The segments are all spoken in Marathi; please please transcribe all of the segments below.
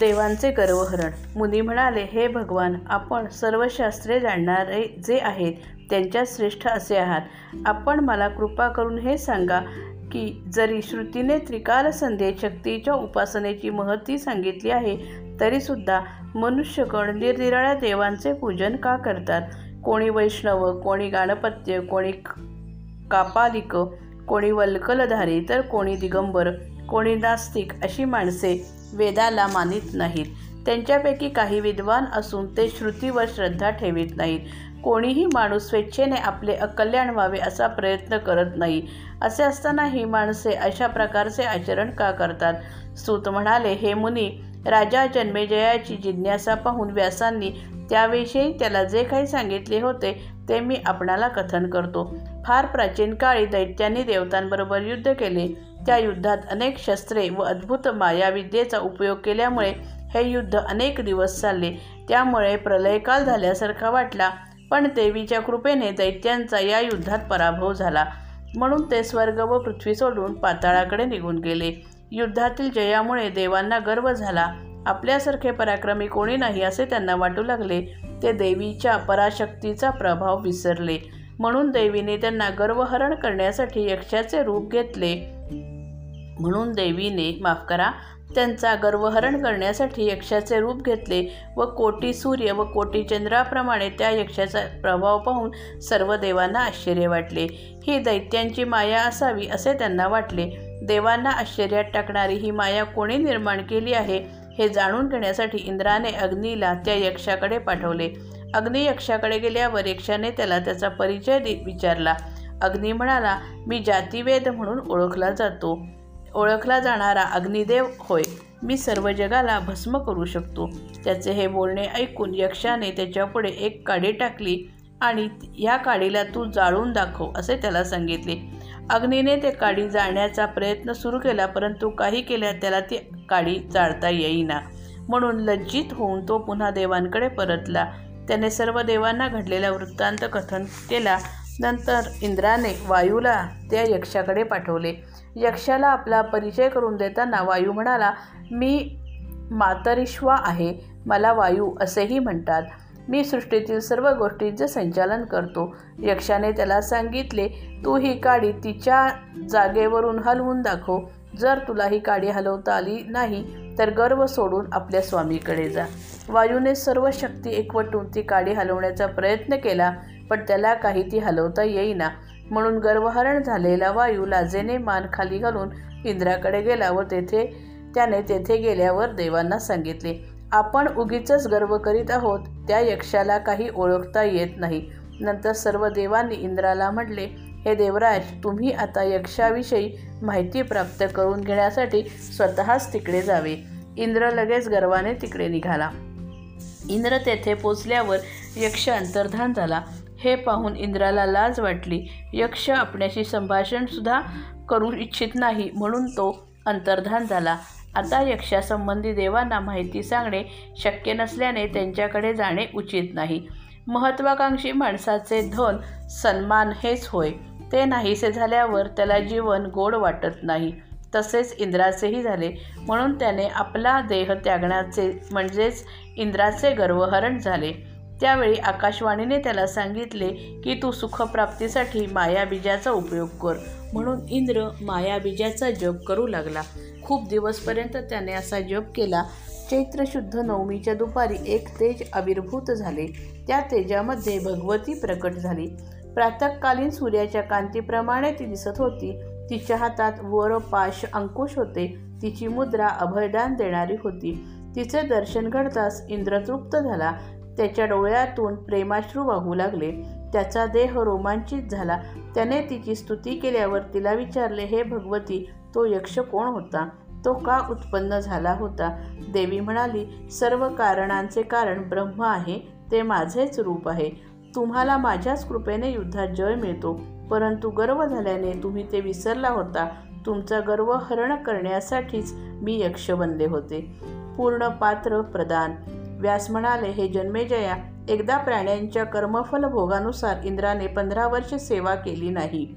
देवांचे गर्वहरण मुनी म्हणाले हे भगवान आपण सर्व शास्त्रे जाणणारे जे आहेत त्यांच्यात श्रेष्ठ असे आहात. आपण मला कृपा करून हे सांगा की जरी श्रुतीने त्रिकाल संधे शक्तीच्या उपासनेची महती सांगितली आहे तरीसुद्धा मनुष्यगण निरनिराळ्या देवांचे पूजन का करतात? कोणी वैष्णव कोणी गाणपत्य कोणी कापालिक कोणी वल्कलधारी तर कोणी दिगंबर कोणी नास्तिक अशी माणसे वेदाला मानित नाहीत. त्यांच्यापैकी काही विद्वान असून ते श्रुतीवर श्रद्धा ठेवीत नाहीत. कोणीही माणूस स्वेच्छेने आपले अकल्याण व्हावे असा प्रयत्न करत नाही. असे असताना ही माणसे अशा प्रकारचे आचरण का करतात? सूत म्हणाले हे मुनी राजा जन्मेजयाची जिज्ञासा पाहून व्यासांनी त्याविषयी त्याला जे काही सांगितले होते ते मी आपणाला कथन करतो. फार प्राचीन काळी दैत्यांनी देवतांबरोबर युद्ध केले. त्या युद्धात अनेक शस्त्रे व अद्भुत मायाविद्येचा उपयोग केल्यामुळे हे युद्ध अनेक दिवस चालले. त्यामुळे प्रलयकाल झाल्यासारखा वाटला पण देवीच्या कृपेने दैत्यांचा या युद्धात पराभव झाला. म्हणून ते स्वर्ग व पृथ्वी सोडून पाताळाकडे निघून गेले. युद्धातील जयामुळे देवांना गर्व झाला. आपल्यासारखे पराक्रमी कोणी नाही असे त्यांना वाटू लागले. ते देवीच्या पराशक्तीचा प्रभाव विसरले. म्हणून देवीने त्यांना गर्वहरण करण्यासाठी यक्षाचे रूप घेतले. म्हणून देवीने माफ करा. त्यांचा गर्वहरण करण्यासाठी यक्षाचे रूप घेतले व कोटी सूर्य व कोटी चंद्राप्रमाणे त्या यक्षाचा प्रभाव पाहून सर्व देवांना आश्चर्य वाटले. ही दैत्यांची माया असावी असे त्यांना वाटले. देवांना आश्चर्यात टाकणारी ही माया कोणी निर्माण केली आहे हे जाणून घेण्यासाठी इंद्राने अग्नीला त्या यक्षाकडे पाठवले. अग्नी यक्षाकडे गेल्यावर यक्षाने त्याला त्याचा परिचय विचारला. अग्नी म्हणाला मी जातीवेद म्हणून ओळखला जातो. ओळखला जाणारा अग्निदेव होय. मी सर्व जगाला भस्म करू शकतो. त्याचे हे बोलणे ऐकून यक्षाने त्याच्यापुढे एक काडी टाकली आणि ह्या काडीला तू जाळून दाखव असे त्याला सांगितले. अग्नीने ते काडी जाळण्याचा प्रयत्न सुरू केला परंतु काही केल्या त्याला ती काडी जाळता येईना. म्हणून लज्जित होऊन तो पुन्हा देवांकडे परतला. त्याने सर्व देवांना घडलेला वृत्तांत कथन केला. नंतर इंद्राने वायूला त्या यक्षाकडे पाठवले. यक्षाला आपला परिचय करून देताना वायू म्हणाला मी मातरिश्वा आहे मला वायू असेही म्हणतात. मी सृष्टीतील सर्व गोष्टींचे संचालन करतो. यक्षाने त्याला सांगितले तू ही काडी तिच्या जागेवरून हलवून दाखव. जर तुला ही काडी हलवता आली नाही तर गर्व सोडून आपल्या स्वामीकडे जा. वायूने सर्व शक्ती एकवटून ती काडी हलवण्याचा प्रयत्न केला. पण त्याला काही ती हलवता येईना. म्हणून गर्वहरण झालेला वायू लाजेने मान खाली घालून इंद्राकडे गेला व तेथे त्याने तेथे गेल्यावर देवांना सांगितले आपण उगीच गर्व करीत आहोत. त्या यक्षाला काही ओळखता येत नाही. नंतर सर्व देवांनी इंद्राला म्हटले हे देवराज तुम्ही आता यक्षाविषयी माहिती प्राप्त करून घेण्यासाठी स्वतःच तिकडे जावे. इंद्र लगेच गर्वाने तिकडे निघाला. इंद्र तेथे पोचल्यावर यक्ष अंतर्धान झाला. हे पाहून इंद्राला लाज वाटली. यक्ष आपल्याशी संभाषणसुद्धा करू इच्छित नाही म्हणून तो अंतर्धान झाला. आता यक्षासंबंधी देवांना माहिती सांगणे शक्य नसल्याने त्यांच्याकडे जाणे उचित नाही. महत्त्वाकांक्षी माणसाचे धन सन्मान हेच होय. ते नाहीसे झाल्यावर त्याला जीवन गोड वाटत नाही. तसेच इंद्राचेही झाले. म्हणून त्याने आपला देह त्यागण्याचे म्हणजेच इंद्राचे गर्वहरण झाले. त्यावेळी आकाशवाणीने त्याला सांगितले की तू सुखप्राप्तीसाठी मायाबीजाचा उपयोग कर. म्हणून इंद्र मायाबीजाचा जप करू लागला. खूप दिवसपर्यंत त्याने असा जप केला. चैत्र शुद्ध नवमीच्या दुपारी एक तेज आविर्भूत झाले. त्या तेजामध्ये भगवती प्रकट झाली. प्रातकालीन सूर्याच्या कांतीप्रमाणे ती दिसत होती. तिच्या हातात वर पाश अंकुश होते. तिची मुद्रा अभयदान देणारी होती. तिचे दर्शन घडताच इंद्र तृप्त झाला. त्याच्या डोळ्यातून प्रेमाश्रू वाहू लागले. त्याचा देह रोमांचित झाला. त्याने तिची स्तुती केल्यावर तिला विचारले हे भगवती तो यक्ष कोण होता? तो का उत्पन्न झाला होता? देवी म्हणाली सर्व कारणांचे कारण ब्रह्म आहे ते माझेच रूप आहे. तुम्हाला माझ्याच कृपेने युद्धात जय मिळतो. परंतु गर्व झाल्याने तुम्ही ते विसरला होता. तुमचा गर्व हरण करण्यासाठीच मी यक्ष बनले होते. पूर्ण पात्र प्रदान. व्यास म्हणाले हे जन्मेजया एकदा प्राण्यांच्या कर्मफल भोगानुसार इंद्राने पंधरा वर्ष सेवा केली नाही.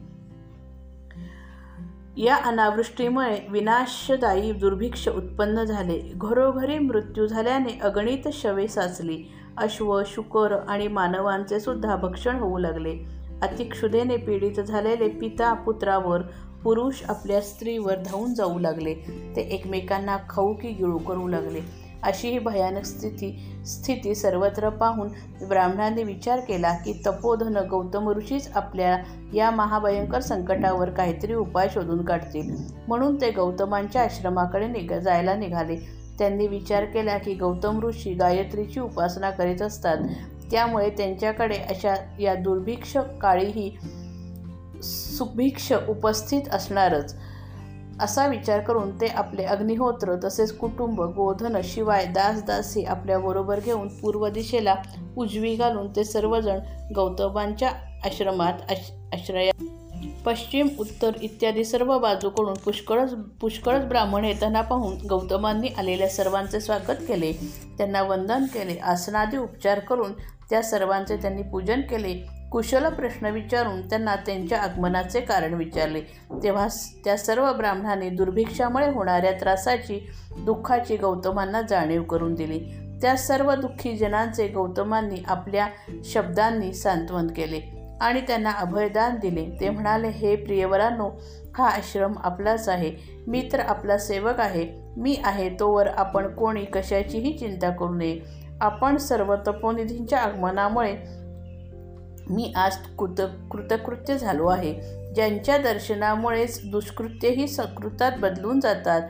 या अनावृष्टीमुळे विनाशदायी दुर्भिक्ष उत्पन्न झाले. घरोघरी मृत्यू झाल्याने अगणित शवे साचली. अश्व शुकर आणि मानवांचे सुद्धा भक्षण होऊ लागले. अतिक्षुदेने पीडित झालेले पिता पुत्रावर पुरुष आपल्या स्त्रीवर धावून जाऊ लागले. ते एकमेकांना खाऊकी गिळू करू लागले. अशी ही भयानक स्थिती स्थिती सर्वत्र पाहून ब्राह्मणांनी विचार केला की तपोधन गौतम ऋषीच आपल्या या महाभयंकर संकटावर काहीतरी उपाय शोधून काढतील. म्हणून ते गौतमांच्या आश्रमाकडे निघ जायला निघाले. त्यांनी विचार केला की गौतम ऋषी गायत्रीची उपासना करीत असतात. त्यामुळे त्यांच्याकडे अशा या दुर्भिक्ष काळीही सुभिक्ष उपस्थित असणारच. असा विचार करून ते आपले अग्निहोत्र तसेच कुटुंब गोधन शिवाय दासदासी आपल्याबरोबर घेऊन पूर्व दिशेला उजवी घालून ते सर्वजण गौतमांच्या आश्रमात आश आश्रया पश्चिम उत्तर इत्यादी सर्व बाजूकडून पुष्कळच पुष्कळच ब्राह्मण येताना पाहून गौतमांनी आलेल्या सर्वांचे स्वागत केले. त्यांना वंदन केले. आसनादी उपचार करून त्या सर्वांचे त्यांनी पूजन केले. कुशल प्रश्न विचारून त्यांना त्यांच्या आगमनाचे कारण विचारले. तेव्हा त्या सर्व ब्राह्मणांनी दुर्भिक्षामुळे होणाऱ्या त्रासाची दुःखाची गौतमांना जाणीव करून दिली. त्या सर्व दुःखी जनांचे गौतमांनी आपल्या शब्दांनी सांत्वन केले आणि त्यांना अभयदान दिले. ते म्हणाले हे प्रियवरांनो हा आश्रम आपलाच आहे. मी तर आपला सेवक आहे. मी आहे तोवर आपण कोणी कशाचीही चिंता करू नये. आपण सर्व तपोनिधींच्या आगमनामुळे मी आज कृत कृतकृत्य झालो आहे. ज्यांच्या दर्शनामुळेच दुष्कृत्यही सकृतात बदलून जातात.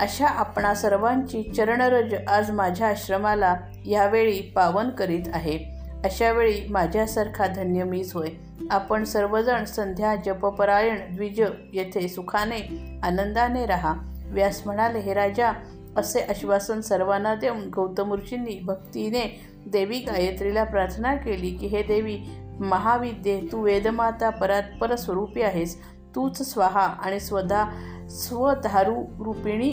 अशा आपणा सर्वांची चरणरज आज माझ्या आश्रमाला यावेळी पावन करीत आहे. अशावेळी माझ्यासारखा धन्य मीच होय. आपण सर्वजण संध्या जपपरायण द्विज येथे सुखाने आनंदाने राहा. व्यास म्हणाले हे राजा असे आश्वासन सर्वांना देऊन गौतम ऋषींनी भक्तीने देवी गायत्रीला प्रार्थना केली की हे देवी महाविद्ये तू वेदमाता परात्पर स्वरूपी आहेस. तूच स्वाहा आणि स्वदा स्वधारू रूपिणी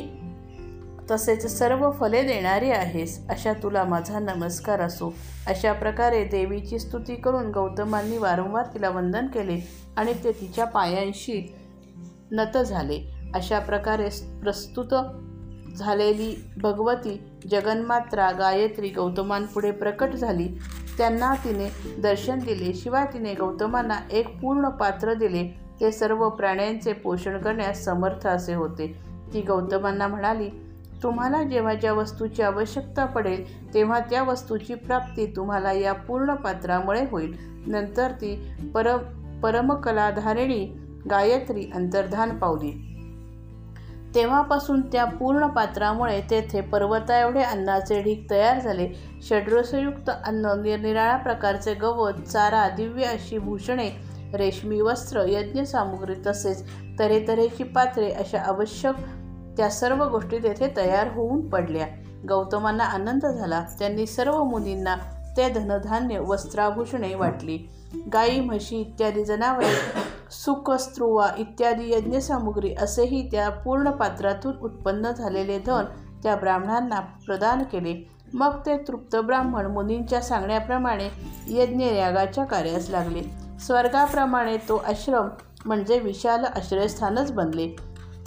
तसेच सर्व फले देणारी आहेस. अशा तुला माझा नमस्कार असो. अशा प्रकारे देवीची स्तुती करून गौतमांनी वारंवार तिला वंदन केले आणि ते तिच्या पायांशी नत झाले. अशा प्रकारे प्रस्तुत झालेली भगवती जगन्मात्रा गायत्री गौतमांपुढे प्रकट झाली. त्यांना तिने दर्शन दिले. शिवाय तिने गौतमांना एक पूर्ण पात्र दिले. ते सर्व प्राण्यांचे पोषण करण्यास समर्थ असे होते. ती गौतमांना म्हणाली तुम्हाला जेव्हा ज्या वस्तूची आवश्यकता पडेल तेव्हा त्या वस्तूची प्राप्ती तुम्हाला या पूर्ण पात्रामुळे होईल. नंतर ती पर परमकलाधारिणी गायत्री अंतर्धान पावली. तेव्हापासून त्या पूर्ण पात्रामुळे तेथे पर्वताएवढे अन्नाचे ढीक तयार झाले. षड्रसयुक्त अन्न निरनिराळ्या प्रकारचे गवत चारा दिव्य अशी भूषणे रेशमी वस्त्र यज्ञसामुग्री तसेच तऱ्हेतऱ्हेची पात्रे अशा आवश्यक त्या सर्व गोष्टी तेथे तयार होऊन पडल्या. गौतमांना आनंद झाला. त्यांनी सर्व मुनींना ते धनधान्य वस्त्राभूषणे वाटली. गाई म्हशी इत्यादी जनावरे सुखस्त्रुवा इत्यादी यज्ञसामुग्री असेही त्या पूर्ण पात्रातून उत्पन्न झालेले धन त्या ब्राह्मणांना प्रदान केले. मग ते तृप्त ब्राह्मण मुनींच्या सांगण्याप्रमाणे यज्ञ यागाच्या कार्यास लागले. स्वर्गाप्रमाणे तो आश्रम म्हणजे विशाल आश्रयस्थानच बनले.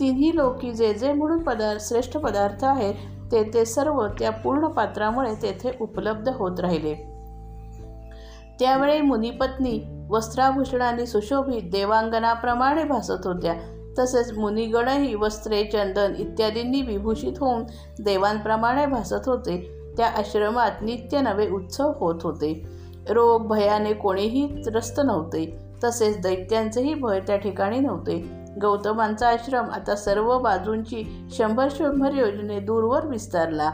तिन्ही लोकी जे जे म्हणून पदार्थ श्रेष्ठ पदार्थ आहेत ते ते सर्व त्या पूर्ण पात्रामुळे तेथे उपलब्ध होत राहिले. त्यावेळी मुनिपत्नी वस्त्राभूषणाने सुशोभित देवांगनाप्रमाणे भासत होत्या. तसेच मुनिगणही वस्त्रे चंदन इत्यादींनी विभूषित होऊन देवांप्रमाणे भासत होते. त्या आश्रमात नित्य नवे उत्सव होत होते. रोग भयाने कोणीही त्रस्त नव्हते. तसेच दैत्यांचेही भय त्या ठिकाणी नव्हते. गौतमांचा आश्रम आता सर्व बाजूंची शंभर शंभर योजने दूरवर विस्तारला.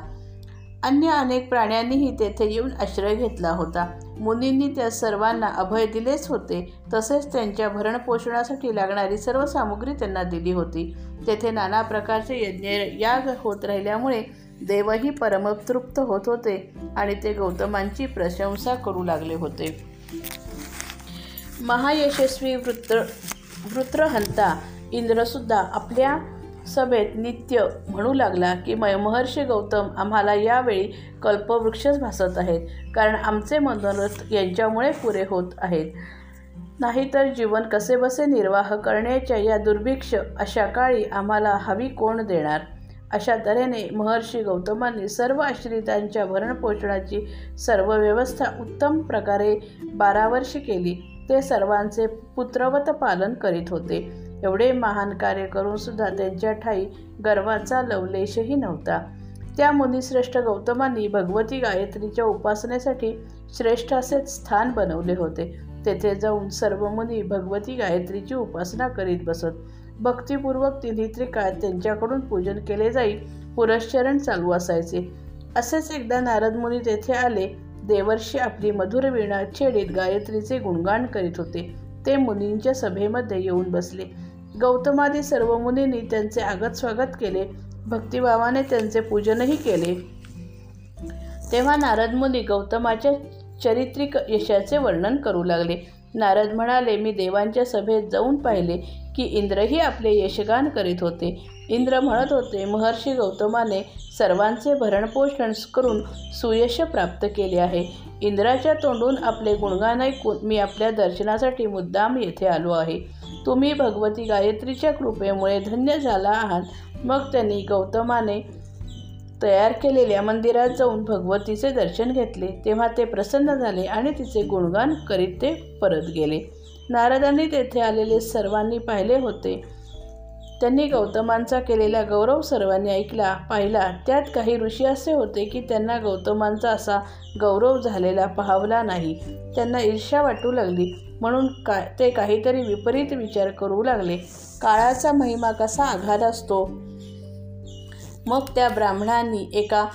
अन्य अनेक प्राण्यांनीही तेथे येऊन आश्रय घेतला होता. मुनींनी त्या सर्वांना अभय दिलेच होते. तसेच त्यांच्या भरणपोषणासाठी लागणारी सर्व सामुग्री त्यांना दिली होती. तेथे नाना प्रकारचे यज्ञ याग होत राहिल्यामुळे देवही परमतृप्त होत होते आणि ते गौतमांची प्रशंसा करू लागले होते. महायशस्वी वृत्र वृत्रहंता इंद्रसुद्धा आपल्या सभेत नित्य म्हणू लागला की मय महर्षी गौतम आम्हाला यावेळी कल्पवृक्षच भासत आहेत. कारण आमचे मनोरथ यांच्यामुळे पुरे होत आहेत. नाहीतर जीवन कसेबसे निर्वाह करण्याच्या या दुर्भिक्ष अशा काळी आम्हाला हवी कोण देणार? अशा तऱ्हेने महर्षी गौतमांनी सर्व आश्रितांच्या भरणपोषणाची सर्व व्यवस्था उत्तम प्रकारे बारा वर्षे केली. ते सर्वांचे पुत्रवत पालन करीत होते. एवढे महान कार्य करून सुद्धा त्यांच्या ठाई गर्वाचा लवलेशही नव्हता. त्या मुनिश्रेष्ठ गौतमांनी भगवती गायत्रीच्या उपासनेसाठी श्रेष्ठ असे स्थान बनवले होते. तेथे जाऊन सर्व मुनी भगवती गायत्रीची उपासना करीत बसत. भक्तिपूर्वक तिन्ही त्रिकाळ त्यांच्याकडून पूजन केले जाईल पुरश्चरण चालू असायचे. असेच एकदा नारद मुनी तेथे आले देवर्षी आपली मधुर वीणा छेडीत गायत्रीचे गुणगान करीत होते. ते मुनींच्या सभेमध्ये येऊन बसले. गौतमादी सर्व मुनींनी त्यांचे आगत स्वागत केले. भक्तिभावाने त्यांचे पूजनही केले. तेव्हा नारद मुनी गौतमाच्या चरित्रिक यशाचे वर्णन करू लागले. नारद म्हणाले मी देवांच्या सभेत जाऊन पाहिले की इंद्रही आपले यशगान करीत होते. इंद्र म्हणत होते महर्षी गौतमाने सर्वांचे भरणपोषण करून सुयश प्राप्त केले आहे. इंद्राच्या तोंडून आपले गुणगान ऐकून मी आपल्या दर्शनासाठी मुद्दाम येथे आलो आहे. तुम्ही भगवती गायत्रीच्या कृपेमुळे धन्य झाला आहात. मग त्यांनी गौतमाने तयार केलेल्या मंदिरात जाऊन भगवतीचे दर्शन घेतले. तेव्हा ते प्रसन्न झाले आणि तिचे गुणगान करीत ते परत गेले. नारदांनी तेथे आलेले सर्वांनी पाहिले होते. त्यांनी गौतमांचा केलेला गौरव सर्वांनी ऐकला पाहिला. त्यात काही ऋषी असे होते की त्यांना गौतमांचा असा गौरव झालेला पाहावला नाही. त्यांना ईर्ष्या वाटू लागली. म्हणून का ते काहीतरी विपरीत विचार करू लागले. काळाचा महिमा कसा आघात असतो? मग त्या ब्राह्मणांनी एका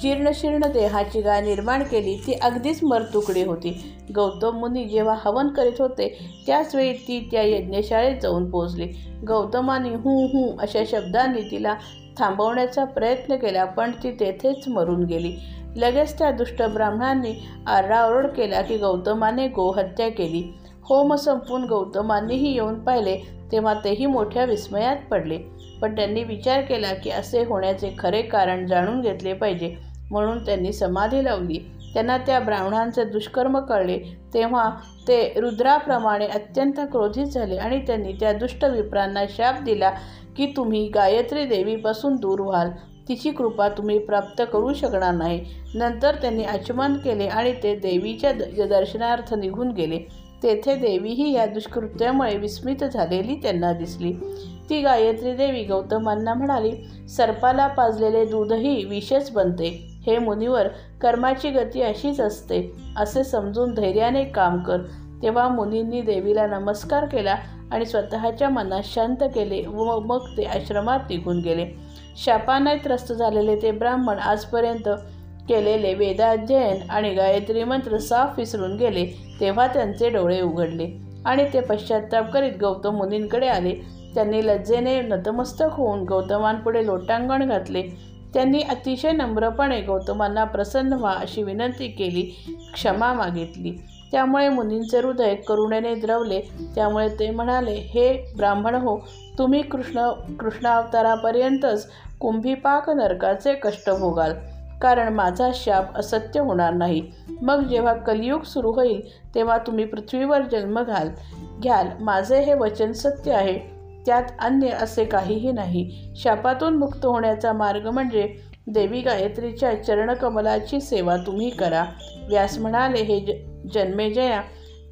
जीर्णशीर्ण देहाची गाय निर्माण केली ती अगदीच मरतुकडी होती. गौतम मुनी जेव्हा हवन करीत होते त्याचवेळी ती त्या यज्ञशाळेत जाऊन पोहोचली. गौतमाने हू हू अशा शब्दांनी तिला थांबवण्याचा प्रयत्न केला पण ती तेथेच मरून गेली. लगेच त्या दुष्ट ब्राह्मणांनी आरडाओरड केला की गौतमाने गोहत्या केली. होम संपून गौतमांनीही येऊन पाहिले तेव्हा तेही मोठ्या विस्मयात पडले. पण त्यांनी विचार केला की असे होण्याचे खरे कारण जाणून घेतले पाहिजे. म्हणून त्यांनी समाधी लावली. त्यांना त्या ब्राह्मणांचे दुष्कर्म कळले. तेव्हा ते रुद्राप्रमाणे अत्यंत क्रोधित झाले आणि त्यांनी त्या दुष्ट विप्रांना शाप दिला की तुम्ही गायत्री देवीपासून दूर व्हाल. तिची कृपा तुम्ही प्राप्त करू शकणार नाही. नंतर त्यांनी आचमन केले आणि ते देवीच्या दर्शनार्थ निघून गेले. तेथे देवीही या दुष्कृत्यामुळे विस्मित झालेली त्यांना दिसली. ती गायत्री देवी गौतमांना म्हणाली सर्पाला पाजलेले दूधही विषच बनते. हे मुनीवर कर्माची गती अशीच असते. असे समजून धैर्याने काम कर. तेव्हा मुनींनी देवीला नमस्कार केला आणि स्वतःच्या मनात शांत केले व मग ते आश्रमात निघून गेले. शापाने त्रस्त झालेले ते ब्राह्मण आजपर्यंत केलेले वेदाध्ययन आणि गायत्री मंत्र साफ विसरून गेले. तेव्हा त्यांचे डोळे उघडले आणि ते पश्चाताप करीत गौतम मुनींकडे आले. त्यांनी लज्जेने नतमस्तक होऊन गौतमांपुढे लोटांगण घातले. त्यांनी अतिशय नम्रपणे गौतमांना प्रसन्न व्हा अशी विनंती केली क्षमा मागितली. त्यामुळे मुनींचे हृदय करुणेने द्रवले. त्यामुळे ते म्हणाले हे ब्राह्मण हो तुम्ही कृष्ण कृष्णावतारापर्यंतच कुंभीपाक नरकाचे कष्ट भोगाल. कारण माझा शाप असत्य होणार नाही. मग जेव्हा कलियुग सुरू होईल तेव्हा तुम्ही पृथ्वीवर जन्म घाल घ्याल. माझे हे वचन सत्य आहे. त्यात अन्य असे काहीही नाही. शापातून मुक्त होण्याचा मार्ग म्हणजे देवी गायत्रीच्या चरणकमलाची सेवा तुम्ही करा. व्यास म्हणाले हे ज जन्मेजया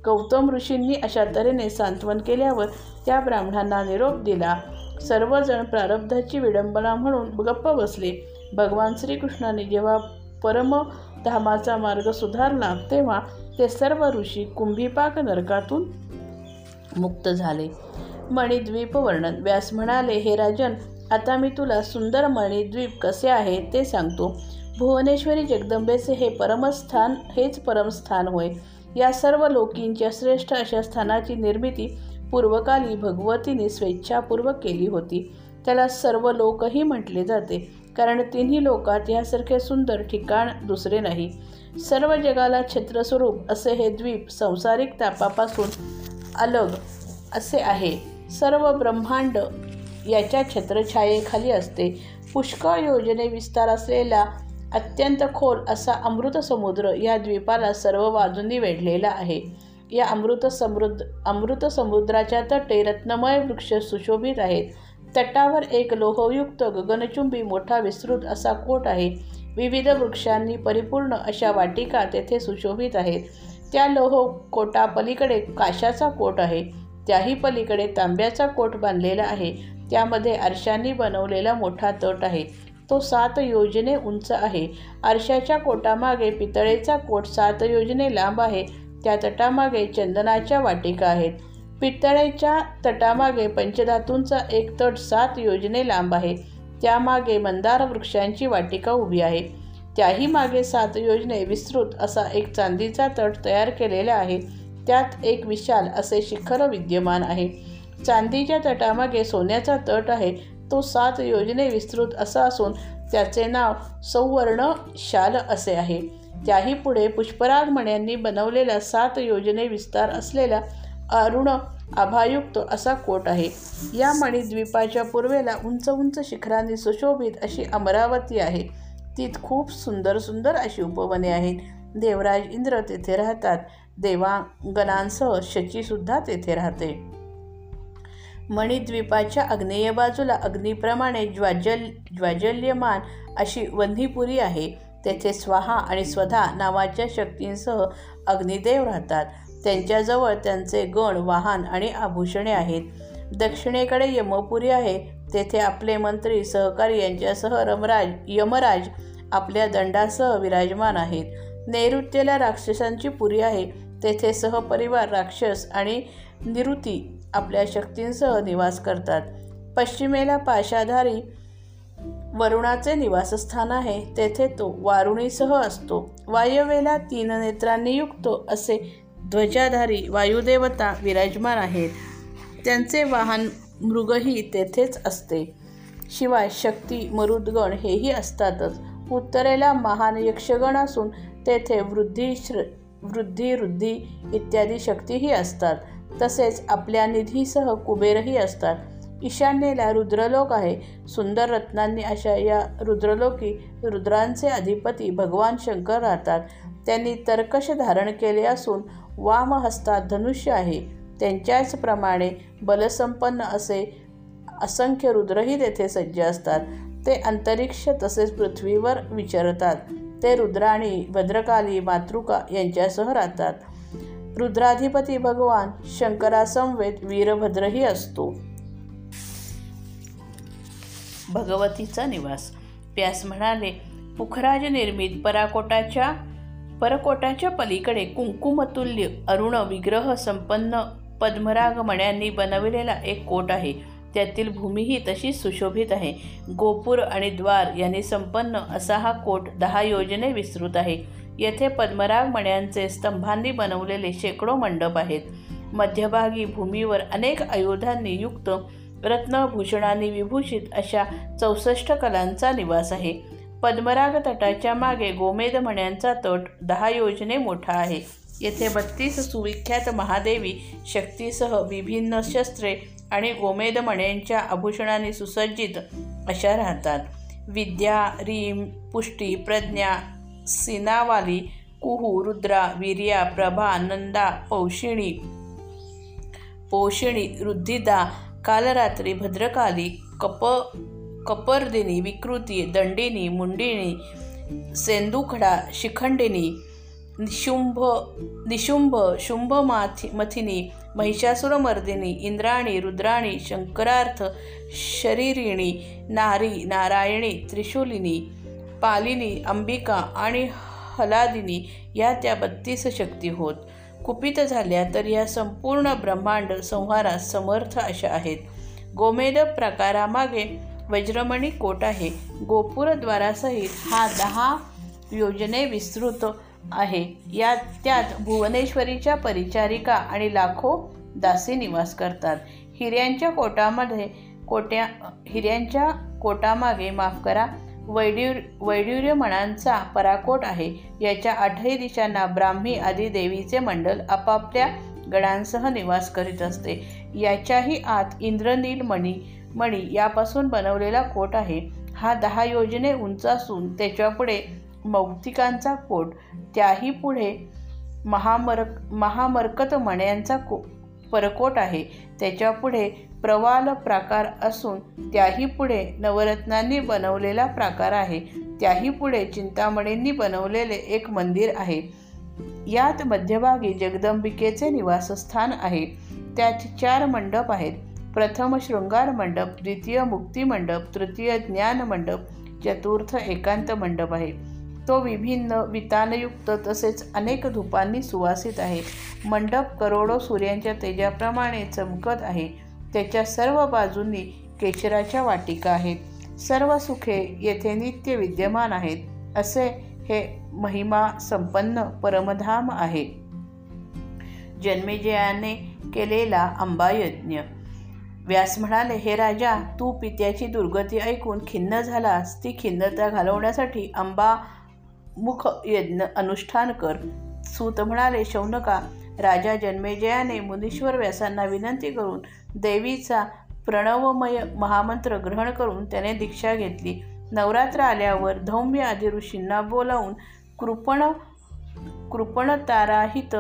गौतम ऋषींनी अशा तऱ्हेने सांत्वन केल्यावर त्या ब्राह्मणांना निरोप दिला. सर्वजण प्रारब्धाची विडंबना म्हणून गप्प बसले. भगवान श्रीकृष्णाने जेव्हा परमधामाचा मार्ग सुधारला तेव्हा ते सर्व ऋषी कुंभीपाक नरकातून मुक्त झाले. मणिद्वीप वर्णन. व्यास म्हणाले हे राजन आता मी तुला सुंदर मणिद्वीप कसे आहे ते सांगतो. भुवनेश्वरी जगदंबेचे हे परमस्थान हेच परमस्थान होय. या सर्व लोकींच्या श्रेष्ठ अशा स्थानाची निर्मिती पूर्वकाली भगवतीने स्वेच्छापूर्वक केली होती. त्याला सर्व लोकही म्हटले जाते. कारण तिन्ही लोकात यासारखे सुंदर ठिकाण दुसरे नाही. सर्व जगाला छत्रस्वरूप असे हे द्वीप संसारिक तापापासून अलग असे आहे. सर्व ब्रह्मांड याच्या छत्रछायेखाली असते. पुष्कळ योजने विस्तार असलेला अत्यंत खोल असा अमृत समुद्र या द्वीपाला सर्व बाजूंनी वेढलेला आहे. या अमृत समृद्ध अमृत समुद्राच्या तटे रत्नमय वृक्ष सुशोभित आहेत. तटावर एक लोहयुक्त गगनचुंबी मोठा विस्तृत असा कोट आहे. विविध वृक्षांनी परिपूर्ण अशा वाटिका तेथे सुशोभित आहेत. त्या लोह कोटा पलीकडे काशाचा कोट आहे. त्याही पलीकडे तांब्याचा कोट बांधलेला आहे. त्यामध्ये आरशांनी बनवलेला मोठा तट आहे. तो सात योजने उंच आहे. आरशाच्या कोटामागे पितळेचा कोट सात योजने लांब आहे. त्या तटामागे चंदनाच्या वाटिका आहेत. पितळेच्या तटामागे पंचधातूंचा एक तट सात योजने लांब आहे. त्यामागे मंदार वृक्षांची वाटिका उभी आहे. त्याही मागे सात योजने विस्तृत असा एक चांदीचा तट तयार केलेला आहे. त्यात एक विशाल असे शिखर विद्यमान आहे. चांदीच्या तटामागे सोन्याचा तट आहे. तो सात योजने विस्तृत असा असून त्याचे नाव सौवर्ण शाल असे आहे. त्याही पुढे पुष्पराग मण्यांनी बनवलेला सात योजने विस्तार असलेला अरुण आभायुक्त असा कोट आहे. या मणिद्वीपाच्या पूर्वेला उंच उंच शिखरांनी सुशोभित अशी अमरावती आहे. तीत खूप सुंदर सुंदर अशी उपवने आहेत. देवराज इंद्र तेथे राहतात. देवांगणांसह शचीसुद्धा तेथे राहते. मणिद्वीपाच्या अग्नेय बाजूला अग्नीप्रमाणे ज्वाजल ज्वाजल्यमान अशी वन्हीपुरी आहे. तेथे स्वाहा आणि स्वधा नावाच्या शक्तींसह अग्निदेव राहतात. त्यांच्याजवळ त्यांचे गण वाहन आणि आभूषणे आहेत. दक्षिणेकडे यमपुरी आहे. तेथे आपले मंत्री सहकारी यांच्यासह रमराज यमराज आपल्या दंडासह विराजमान आहेत. नैऋत्येला राक्षसांची पुरी आहे. तेथे सहपरिवार राक्षस आणि निरुती आपल्या शक्तींसह निवास करतात. पश्चिमेला पाशाधारी वरुणाचे निवासस्थान आहे. तेथे तो वारुणीसह असतो. वायव्येला तीन नेत्रांनी युक्त असे ध्वजाधारी वायुदेवता विराजमान आहेत. त्यांचे वाहन मृगही तेथेच असते. शिवाय शक्ती मरुदगण हेही असतातच. उत्तरेला महान यक्षगण असून तेथे वृद्धी श्र वृद्धी वृद्धी इत्यादी शक्तीही असतात. तसेच आपल्या निधीसह कुबेरही असतात. ईशान्येला रुद्रलोक आहे. सुंदर रत्नांनी अशा या रुद्रलोकी रुद्रांचे अधिपती भगवान शंकर राहतात. त्यांनी तर्कश धारण केले असून वामहस्तात धनुष्य आहे. त्यांच्याचप्रमाणे बलसंपन्न असे असंख्य रुद्रही तेथे सज्ज असतात. ते अंतरिक्ष तसेच पृथ्वीवर विचरतात. ते रुद्राणी भद्रकाली मातृका यांच्यासह राहतात. रुद्राधिपती भगवान शंकरासमवेत वीरभद्रही असतो. भगवतीचा निवास. व्यास म्हणाले पुखराज निर्मित पराकोटाच्या परकोटाच्या पलीकडे कुंकुमतुल्य अरुण विग्रह संपन्न पद्मराग मण्यांनी बनविलेला एक कोट आहे. त्यातील भूमीही तशी सुशोभित आहे. गोपूर आणि द्वार यांनी संपन्न असा हा कोट दहा योजने विस्तृत आहे. येथे पद्मराग मण्यांचे स्तंभांनी बनवलेले शेकडो मंडप आहेत. मध्यभागी भूमीवर अनेक आयुधांनी युक्त रत्नभूषणांनी विभूषित अशा चौसष्ट कलांचा निवास आहे. पद्मराग तटाच्या मागे गोमेद म्हण्यांचा तट दहा योजने मोठा आहे. येथे बत्तीस सुविख्यात महादेवी शक्तीसह विभिन्न शस्त्रे आणि गोमेद मण्यांच्या आभूषणाने सुसज्जित अशा राहतात. विद्या रीम पुष्टी प्रज्ञा सिनावाली कुहू रुद्रा वीर्या प्रभा नंदा पौषिणी पोषिणी रुद्धिदा कालरात्री भद्रकाली कप कपर्दिनी विकृती दंडिनी मुंडिनी सेंदुखडा शिखंडिनी निशुंभ निशुंभ शुंभ माथि मथिनी महिषासुरमर्दिनी इंद्राणी रुद्राणी शंकरार्थ शरीरिणी नारी नारायणी त्रिशूलिनी पालिनी अंबिका आणि हलादिनी या त्या बत्तीस शक्ती होत. कुपित झाल्या तर या संपूर्ण ब्रह्मांड संहारात समर्थ अशा आहेत. गोमेद प्रकारामागे वज्रमणी कोट आहे. गोपुरद्वारासहित हा दहा योजने विस्तृत आहे. या त्यात भुवनेश्वरीच्या परिचारिका आणि लाखो दासी निवास करतात. हिऱ्यांच्या कोटामध्ये कोट्या हिऱ्यांच्या कोटामागे माफ करा. वैड्यूर वैड्युर्यमणांचा पराकोट आहे. याच्या आठही दिशांना ब्राह्मी आदी देवीचे मंडल आपापल्या गणांसह निवास करीत असते. याच्याही आत इंद्रनील मणी मणी यापासून बनवलेला कोट आहे. हा दहा योजने उंच असून त्याच्यापुढे मौक्तिकांचा कोट त्याही पुढे महामर महामरकत मण्यांचा को परकोट आहे. त्याच्यापुढे प्रवाल प्राकार असून त्याही पुढे नवरत्नांनी बनवलेला प्राकार आहे. त्याही पुढे चिंतामणींनी बनवलेले एक मंदिर आहे. यात मध्यभागी जगदंबिकेचे निवासस्थान आहे. त्यात चार मंडप आहेत. प्रथम शृंगार मंडप द्वितीय मुक्ती मंडप तृतीय ज्ञान मंडप चतुर्थ एकांत मंडप आहे. तो विभिन्न वितानयुक्त तसेच अनेक धूपांनी सुवासित आहे. मंडप करोडो सूर्यांच्या तेजाप्रमाणे चमकत आहे. त्याच्या सर्व बाजूंनी केशराच्या वाटिका आहेत. सर्व सुखे येथे नित्य विद्यमान आहेत. असे हे महिमा संपन्न परमधाम आहे. जन्मेजयाने केलेला अंबायज्ञ व्यास म्हणाले हे राजा तू पित्याची दुर्गती ऐकून खिन्न झालास. ती खिन्नता घालवण्यासाठी अंबा मुख यज्ञ अनुष्ठान कर. सूत म्हणाले शौनका राजा जन्मेजयाने मुनीश्वर व्यासांना विनंती करून देवीचा प्रणवमय महामंत्र ग्रहण करून त्याने दीक्षा घेतली. नवरात्र आल्यावर धौम्य आदी ऋषींना बोलावून कृपण कृपणताराहित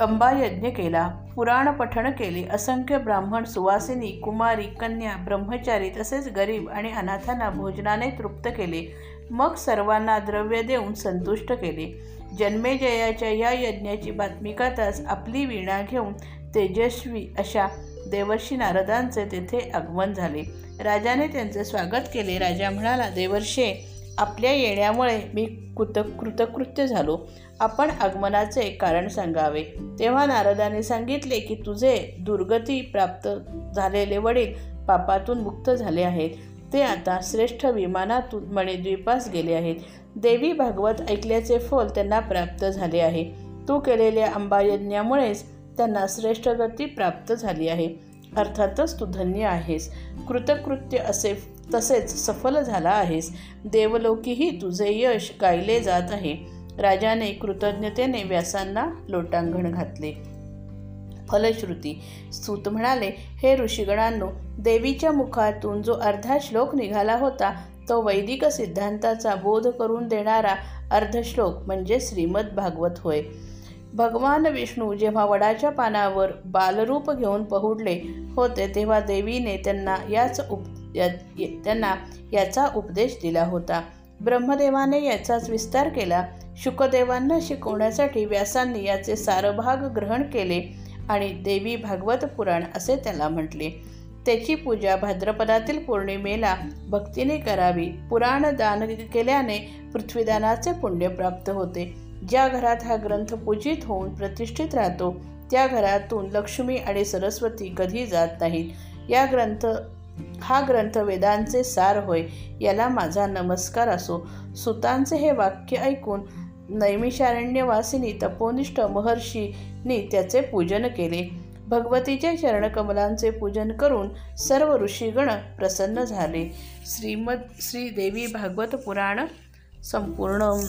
अंबा यज्ञ केला. पुराण पठण केले. असंख्य ब्राह्मण सुवासिनी कुमारी कन्या ब्रह्मचारी तसेच गरीब आणि अनाथांना भोजनाने तृप्त केले. मग सर्वांना द्रव्य देऊन संतुष्ट केले. जन्मेजयाच्या या यज्ञाची बातमी कळताच आपली वीणा घेऊन तेजस्वी अशा देवर्षी नारदांचे तेथे आगमन झाले. राजाने त्यांचे स्वागत केले. राजा म्हणाला देवर्षे आपल्या येण्यामुळे मी कृत कृतकृत्य झालो. आपण आगमनाचे कारण सांगावे. तेव्हा नारदाने सांगितले की तुझे दुर्गती प्राप्त झालेले वडील पापातून मुक्त झाले आहेत. ते आता श्रेष्ठ विमानातून मणिद्वीपास गेले आहेत. देवी भागवत ऐकल्याचे फल त्यांना प्राप्त झाले आहे. तू केलेल्या अंबायज्ञामुळेच त्यांना श्रेष्ठ गती प्राप्त झाली आहे. अर्थातच तू धन्य आहेस. कृतकृत्य असे तसेच सफल झाला आहेस. देवलोकीही तुझे यश गायले जात आहे. राजाने कृतज्ञतेने व्यासांना लोटांगण घातले. फलश्रुती सूत म्हणाले हे ऋषीगणांनो देवीच्या मुखातून जो अर्धा श्लोक निघाला होता तो वैदिक सिद्धांताचा बोध करून देणारा अर्धश्लोक म्हणजे श्रीमद भागवत होय. भगवान विष्णू जेव्हा वडाच्या पानावर बालरूप घेऊन पहुडले होते तेव्हा देवीने त्यांना याच उप या, त्यांना याचा उपदेश दिला होता. ब्रह्मदेवाने याचाच विस्तार केला. शुकदेवांना शिकवण्यासाठी व्यासांनी याचे सारभाग ग्रहण केले आणि देवी भागवत पुराण असे त्याला म्हटले. त्याची पूजा भाद्रपदातील पौर्णिमेला भक्तीने करावी. पुराण दान केल्याने पृथ्वीदानाचे पुण्य प्राप्त होते. ज्या घरात हा ग्रंथ पूजित होऊन प्रतिष्ठित राहतो त्या घरातून लक्ष्मी आणि सरस्वती कधी जात नाहीत. या ग्रंथ हा ग्रंथ वेदांचे सार होय याला माझा नमस्कार असो. सुतांचे हे वाक्य ऐकून नैमिषारण्यवासिनी तपोनिष्ठ महर्षींनी त्याचे पूजन केले. भगवतीचे चरणकमलांचे पूजन करून सर्व ऋषीगण प्रसन्न झाले. श्रीमद श्रीदेवी भागवत पुराण संपूर्ण.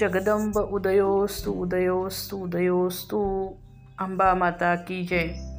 जगदंब उदयोस्तु उदयोस्तु उदयोस्तु. अंबा माता की जय.